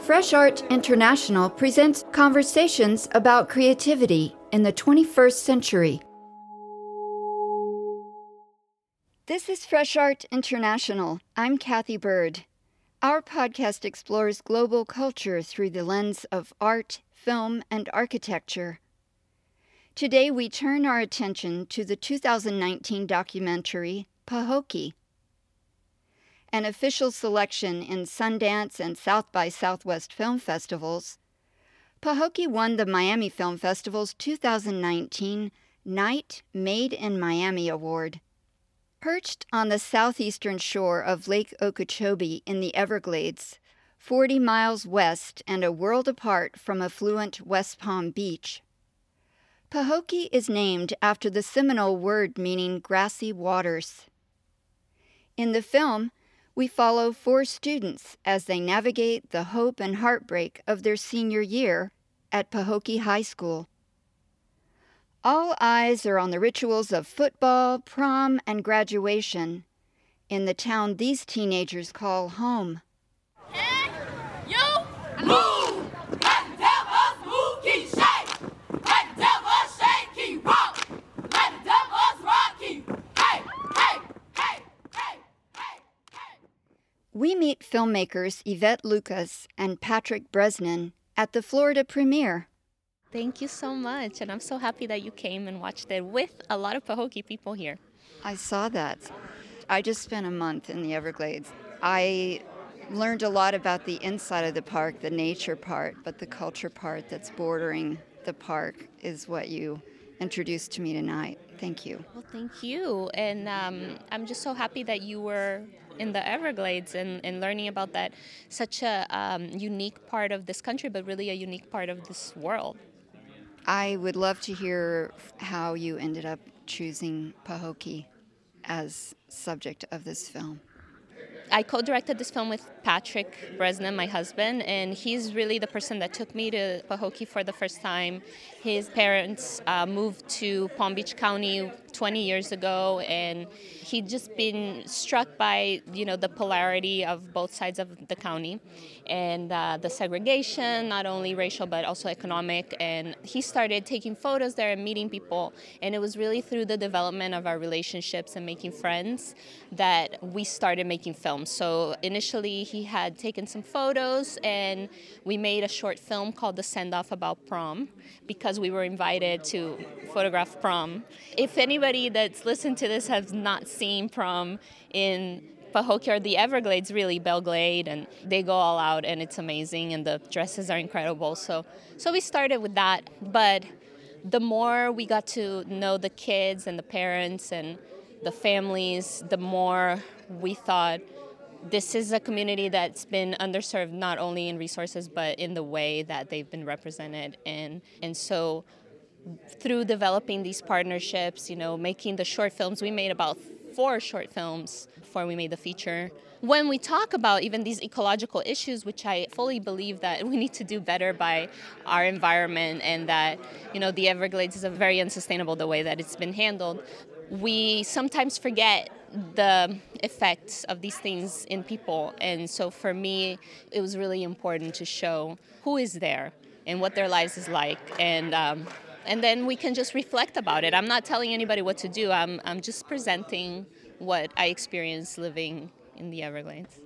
Fresh Art International presents conversations about creativity in the 21st century. This is Fresh Art International. I'm Kathy Bird. Our podcast explores global culture through the lens of art, film, and architecture. Today, we turn our attention to the 2019 documentary Pahokee. An official selection in Sundance and South by Southwest film festivals, Pahokee won the Miami Film Festival's 2019 Knight Made in Miami Award. Perched on the southeastern shore of Lake Okeechobee in the Everglades, 40 miles west and a world apart from affluent West Palm Beach, Pahokee is named after the Seminole word meaning grassy waters. In the film, we follow four students as they navigate the hope and heartbreak of their senior year at Pahokee High School. All eyes are on the rituals of football, prom, and graduation in the town these teenagers call home. Hey, you, move! Let the devil move, keep shake! Let the devil shake, keep rock! Let the devil rock, keep hey, hey, hey, hey, hey, hey! We meet filmmakers Ivete Lucas and Patrick Bresnan at the Florida premiere. Thank you so much. And I'm so happy that you came and watched it with a lot of Pahokee people here. I saw that. I just spent a month in the Everglades. I learned a lot about the inside of the park, the nature part, but the culture part that's bordering the park is what you introduced to me tonight. Thank you. Well, thank you. And um, I'm just so happy that you were in the Everglades and, and learning about that such a um, unique part of this country, but really a unique part of this world. I would love to hear how you ended up choosing Pahokee as subject of this film. I co directed this film with Patrick Bresnan, my husband, and he's really the person that took me to Pahokee for the first time. His parents uh, moved to Palm Beach County 20 years ago, and he'd just been struck by you know the polarity of both sides of the county and uh, the segregation, not only racial but also economic. And he started taking photos there and meeting people, and it was really through the development of our relationships and making friends that we started making films. So initially, he had taken some photos, and we made a short film called "The Send Off" about prom because we were invited to photograph prom. If anybody that's listened to this has not seen prom in Pahokee or the Everglades, really Belle Glade, and they go all out, and it's amazing, and the dresses are incredible. So, so we started with that, but the more we got to know the kids and the parents and the families, the more we thought this is a community that's been underserved not only in resources but in the way that they've been represented and and so through developing these partnerships you know making the short films we made about four short films before we made the feature. When we talk about even these ecological issues which i fully believe that we need to do better by our environment and that you know the everglades is a very unsustainable the way that it's been handled we sometimes forget the effects of these things in people. And so for me, it was really important to show who is there and what their lives is like. And, um, and then we can just reflect about it. I'm not telling anybody what to do, I'm, I'm just presenting what I experienced living in the Everglades.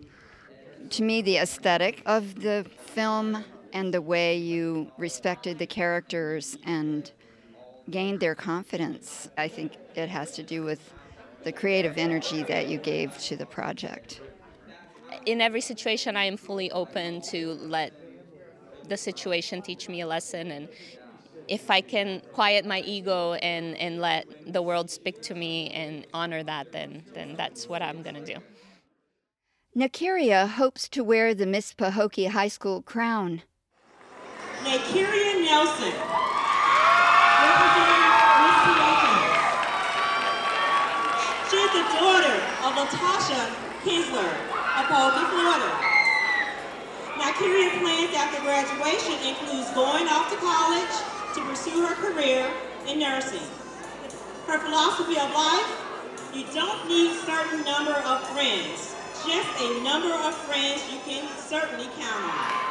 To me, the aesthetic of the film and the way you respected the characters and gained their confidence, I think it has to do with the creative energy that you gave to the project? In every situation, I am fully open to let the situation teach me a lesson and if I can quiet my ego and, and let the world speak to me and honor that, then, then that's what I'm going to do. Na'Kerria hopes to wear the Miss Pahokee High School crown. Na'Kerria Nelson, the daughter of Latasha Kinsler of Pahokee, Florida. Now, career plans after graduation includes going off to college to pursue her career in nursing. Her philosophy of life, you don't need certain number of friends. just a number of friends you can certainly count on.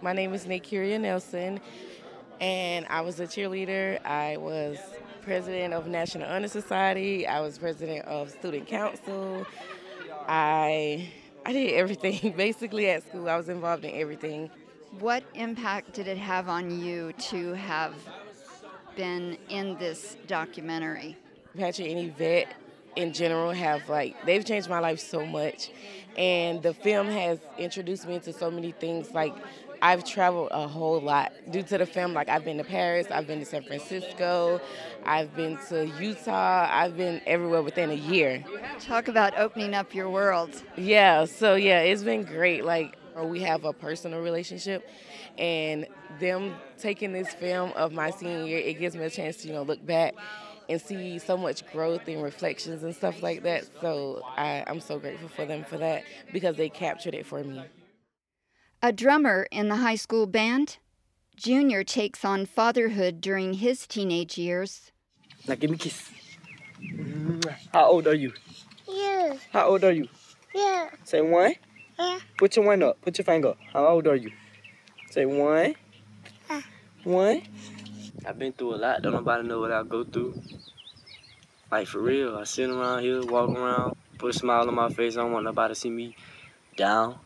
My name is Na'Kerria Nelson, and I was a cheerleader. I was president of National Honor Society. I was president of Student Council. I I did everything basically at school. I was involved in everything. What impact did it have on you to have been in this documentary? Patrick and Ivete in general have like they've changed my life so much and the film has introduced me into so many things like I've traveled a whole lot due to the film. Like I've been to Paris, I've been to San Francisco, I've been to Utah, I've been everywhere within a year. Talk about opening up your world. Yeah, so yeah, it's been great. Like we have a personal relationship and them taking this film of my senior year, it gives me a chance to, you know, look back and see so much growth and reflections and stuff like that. So I, I'm so grateful for them for that because they captured it for me. A drummer in the high school band, Junior takes on fatherhood during his teenage years. Now give me a kiss. How old are you? Yeah, How old are you? yeah, Say one. yeah. Put your one up. Put your finger up. How old are you? Say one. Ah. One. I've been through a lot. Don't nobody know what I go through. Like for real. I sit around here, walk around, put a smile on my face. I don't want nobody to see me down.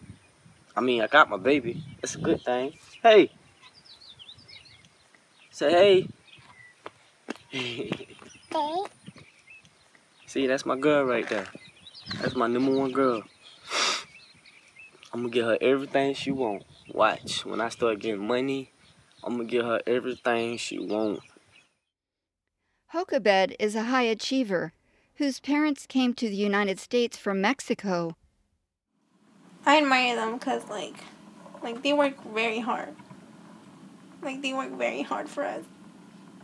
I mean, I got my baby. That's a good thing. Hey. Say hey. Okay. See, that's my girl right there. That's my number one girl. I'm gonna get her everything she want. Watch, when I start getting money, I'm gonna get her everything she want. Jocabed is a high achiever whose parents came to the United States from Mexico. I admire them because like, like they work very hard. Like they work very hard for us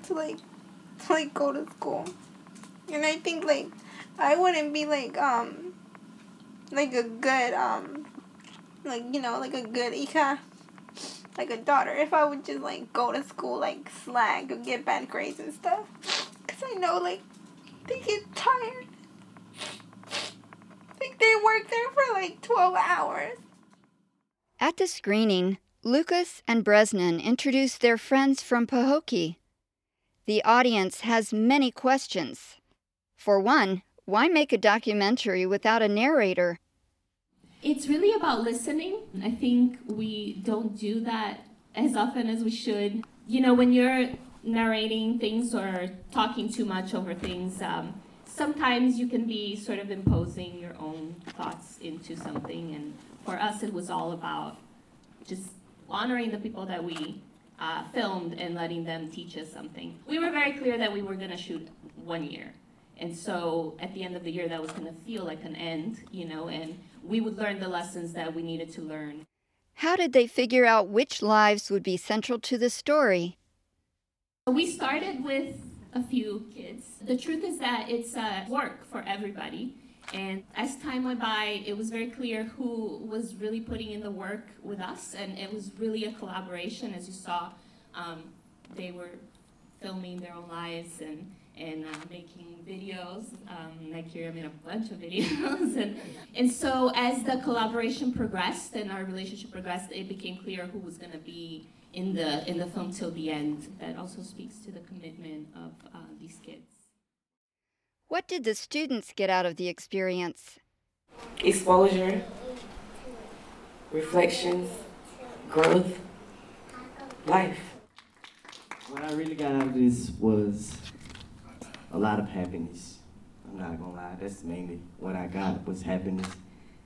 to like, to like go to school, and I think like, I wouldn't be like um, like a good um, like you know like a good hija, like a daughter if I would just like go to school like slag or get bad grades and stuff, cause I know like, they get tired. Like they work there for like 12 hours. At the screening, Lucas and Bresnan introduce their friends from Pahokee. The audience has many questions. For one, why make a documentary without a narrator? It's really about listening. I think we don't do that as often as we should. You know, when you're narrating things or talking too much over things, um, sometimes you can be sort of imposing your own thoughts into something. And for us, it was all about just honoring the people that we uh, filmed and letting them teach us something. We were very clear that we were going to shoot one year. And so at the end of the year, that was going to feel like an end, you know, and we would learn the lessons that we needed to learn. How did they figure out which lives would be central to the story? We started with a few kids. The truth is that it's uh, work for everybody. And as time went by, it was very clear who was really putting in the work with us. And it was really a collaboration. As you saw, um, they were filming their own lives and, and uh, making videos. Um, Na'Kerria made a bunch of videos. and, and so as the collaboration progressed and our relationship progressed, it became clear who was going to be in the in the film till the end. That also speaks to the commitment of uh, these kids. What did the students get out of the experience? Exposure, reflections, growth, life. What I really got out of this was a lot of happiness. I'm not gonna lie, that's mainly what I got was happiness,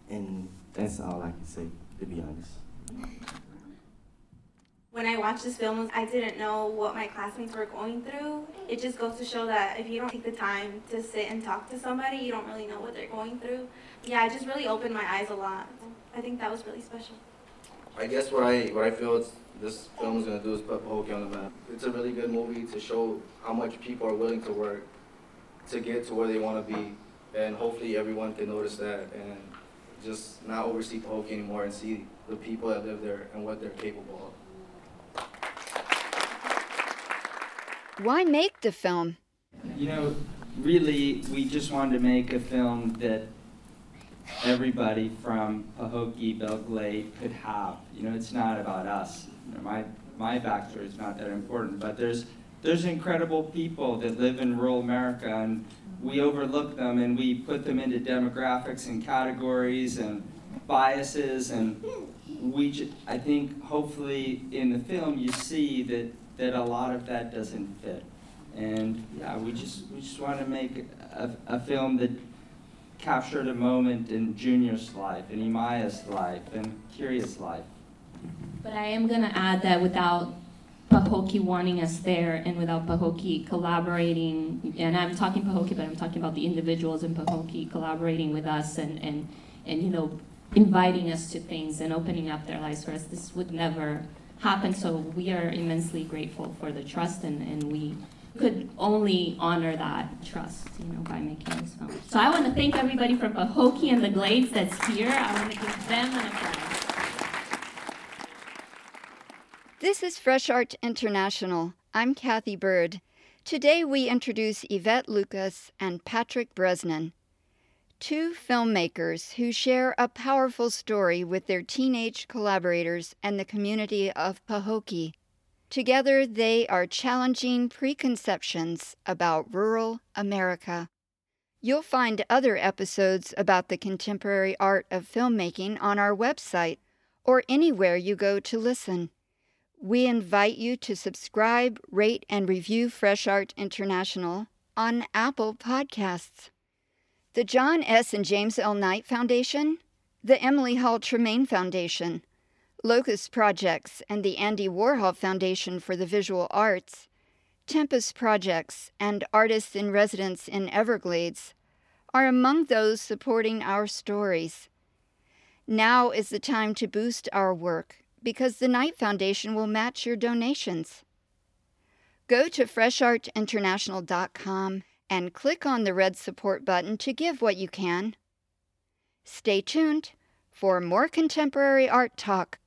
and that's all I can say, to be honest. When I watched this film, I didn't know what my classmates were going through. It just goes to show that if you don't take the time to sit and talk to somebody, you don't really know what they're going through. Yeah, it just really opened my eyes a lot. I think that was really special. I guess what I what I feel this film is gonna do is put Pahokee on the map. It's a really good movie to show how much people are willing to work to get to where they want to be, and hopefully everyone can notice that and just not oversee Pahokee anymore and see the people that live there and what they're capable of. Why make the film? You know, really, we just wanted to make a film that everybody from Pahokee, Belle Glade could have. You know, it's not about us. You know, my my backstory is not that important, but there's there's incredible people that live in rural America, and we overlook them and we put them into demographics and categories and biases, and we. J- I think hopefully in the film you see that that a lot of that doesn't fit, and yeah, we just we just want to make a, a film that captured a moment in Junior's life, in Imaya's life, and Curious life. But I am going to add that without Pahokee wanting us there and without Pahokee collaborating, and I'm talking Pahokee, but I'm talking about the individuals in Pahokee collaborating with us and, and, and you know, inviting us to things and opening up their lives for us, this would never happen. So we are immensely grateful for the trust, and, and we could only honor that trust, you know, by making this film. So I want to thank everybody from Pahokee and the Glades that's here. I want to give them an applause. This is Fresh Art International. I'm Kathy Bird. Today we introduce Ivete Lucas and Patrick Bresnan, two filmmakers who share a powerful story with their teenage collaborators and the community of Pahokee. Together, they are challenging preconceptions about rural America. You'll find other episodes about the contemporary art of filmmaking on our website or anywhere you go to listen. We invite you to subscribe, rate, and review Fresh Art International on Apple Podcasts. The John S. and James L. Knight Foundation, the Emily Hall Tremaine Foundation, Locust Projects, and the Andy Warhol Foundation for the Visual Arts, Tempest Projects, and Artists in Residence in Everglades are among those supporting our stories. Now is the time to boost our work because the Knight Foundation will match your donations. Go to freshartinternational.com and click on the red support button to give what you can. Stay tuned for more contemporary art talk